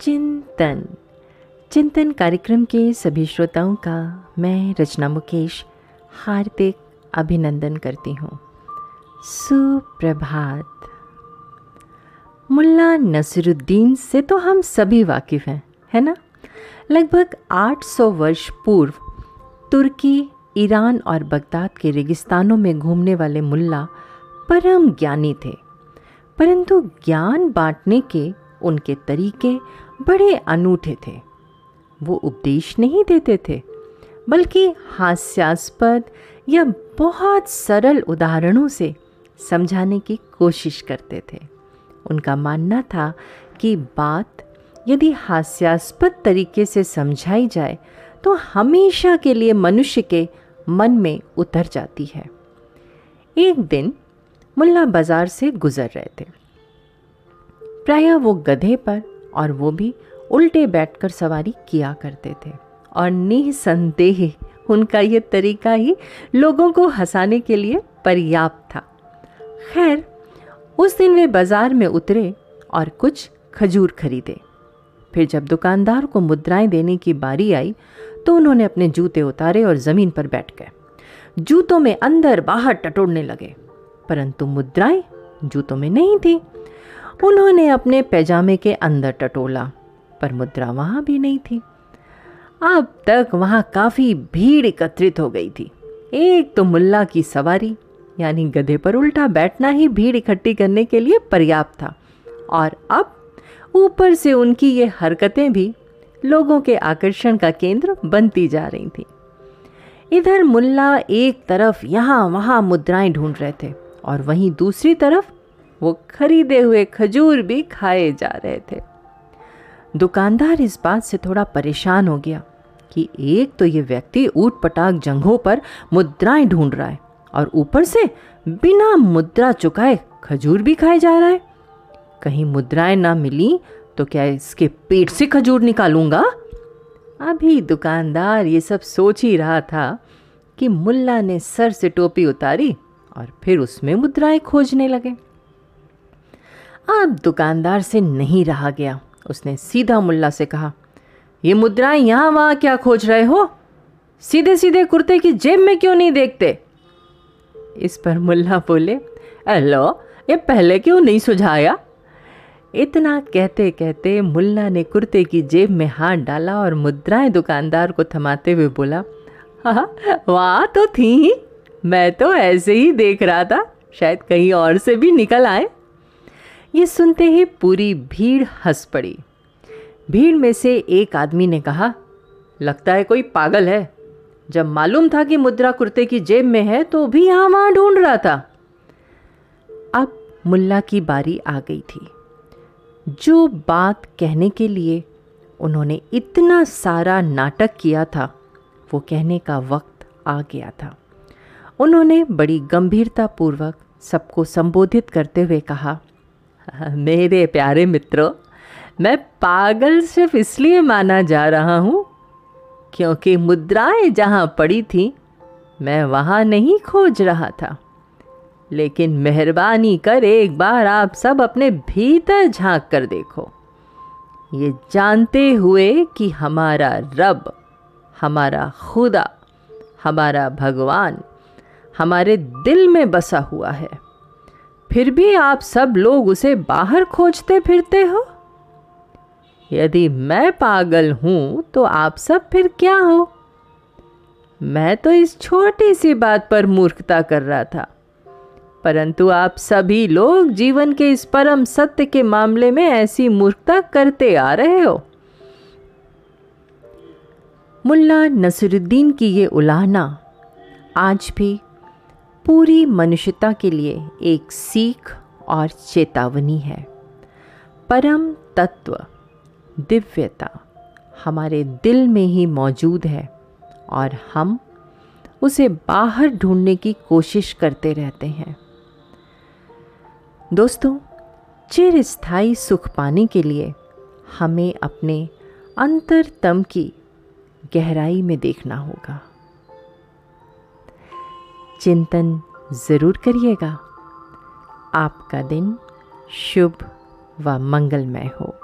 चिंतन। चिंतन कार्यक्रम के सभी श्रोताओं का मैं रचना मुकेश हार्दिक अभिनंदन करती हूँ। सुप्रभात। मुल्ला नसरुद्दीन से तो हम सभी वाकिफ़ हैं, है ना? लगभग 800 वर्ष पूर्व तुर्की, ईरान और बगदाद के रेगिस्तानों में घूमने वाले मुल्ला परम ज्ञानी थे, परंतु ज्ञान बांटने के उनके तरीके बड़े अनूठे थे। वो उपदेश नहीं देते थे, बल्कि हास्यास्पद या बहुत सरल उदाहरणों से समझाने की कोशिश करते थे। उनका मानना था कि बात यदि हास्यास्पद तरीके से समझाई जाए तो हमेशा के लिए मनुष्य के मन में उतर जाती है। एक दिन मुल्ला बाज़ार से गुजर रहे थे। प्रायः वो गधे पर और वो भी उल्टे बैठकर सवारी किया करते थे। और निसंदेह उनका ये तरीका ही लोगों को हंसाने के लिए पर्याप्त था। खैर, उस दिन वे बाज़ार में उतरे और कुछ खजूर खरीदे। फिर जब दुकानदार को मुद्राएँ देने की बारी आई तो उन्होंने अपने जूते उतारे और ज़मीन पर बैठ गए। जूतों में अंदर बाहर टटोड़ने लगे, परंतु मुद्राएँ जूतों में नहीं थी। उन्होंने अपने पैजामे के अंदर टटोला, पर मुद्रा वहाँ भी नहीं थी। अब तक वहाँ काफ़ी भीड़ एकत्रित हो गई थी। एक तो मुल्ला की सवारी, यानी गधे पर उल्टा बैठना ही भीड़ इकट्ठी करने के लिए पर्याप्त था। और अब ऊपर से उनकी ये हरकतें भी लोगों के आकर्षण का केंद्र बनती जा रही थी। इधर मुल्ला एक तरफ़ यहाँ वहाँ मुद्राएँ ढूंढ रहे थे, और वहीं दूसरी तरफ़ वो खरीदे हुए खजूर भी खाए जा रहे थे। दुकानदार इस बात से थोड़ा परेशान हो गया कि एक तो ये व्यक्ति ऊट पटाक जंगों पर मुद्राएँ ढूंढ रहा है और ऊपर से बिना मुद्रा चुकाए खजूर भी खाए जा रहा है। कहीं मुद्राएँ ना मिली तो क्या इसके पेट से खजूर निकालूँगा? अभी दुकानदार ये सब सोच ही रहा था कि मुल्ला ने सर से टोपी उतारी और फिर उसमें मुद्राएँ खोजने लगे। अब दुकानदार से नहीं रहा गया। उसने सीधा मुल्ला से कहा, ये मुद्राएँ यहाँ वहाँ क्या खोज रहे हो? सीधे सीधे कुर्ते की जेब में क्यों नहीं देखते? इस पर मुल्ला बोले हेलो ये पहले क्यों नहीं सुझाया? इतना कहते कहते मुल्ला ने कुर्ते की जेब में हाथ डाला और मुद्राएँ दुकानदार को थमाते हुए बोला हाँ वहाँ तो थी। मैं तो ऐसे ही देख रहा था। शायद कहीं और से भी निकल आए। ये सुनते ही पूरी भीड़ हंस पड़ी। भीड़ में से एक आदमी ने कहा, लगता है कोई पागल है। जब मालूम था कि मुद्रा कुर्ते की जेब में है तो भी यहाँ वहाँ ढूंढ रहा था। अब मुल्ला की बारी आ गई थी। जो बात कहने के लिए उन्होंने इतना सारा नाटक किया था, वो कहने का वक्त आ गया था। उन्होंने बड़ी गंभीरतापूर्वक सबको संबोधित करते हुए कहा मेरे प्यारे मित्रों, मैं पागल सिर्फ़ इसलिए माना जा रहा हूँ क्योंकि मुद्राएँ जहाँ पड़ी थी, मैं वहाँ नहीं खोज रहा था। लेकिन मेहरबानी कर एक बार आप सब अपने भीतर झाँक कर देखो। ये जानते हुए कि हमारा रब, हमारा खुदा, हमारा भगवान हमारे दिल में बसा हुआ है। फिर भी आप सब लोग उसे बाहर खोजते फिरते हो? यदि मैं पागल हूँ तो आप सब फिर क्या हो? मैं तो इस छोटी सी बात पर मूर्खता कर रहा था। परंतु आप सभी लोग जीवन के इस परम सत्य के मामले में ऐसी मूर्खता करते आ रहे हो। मुल्ला नसरुद्दीन की ये उलाहना आज भी पूरी मनुष्यता के लिए एक सीख और चेतावनी है। परम तत्व, दिव्यता हमारे दिल में ही मौजूद है और हम उसे बाहर ढूँढने की कोशिश करते रहते हैं। दोस्तों चिर स्थायी सुख पाने के लिए हमें अपने अंतरतम की गहराई में देखना होगा। चिंतन ज़रूर करिएगा। आपका दिन शुभ व मंगलमय हो।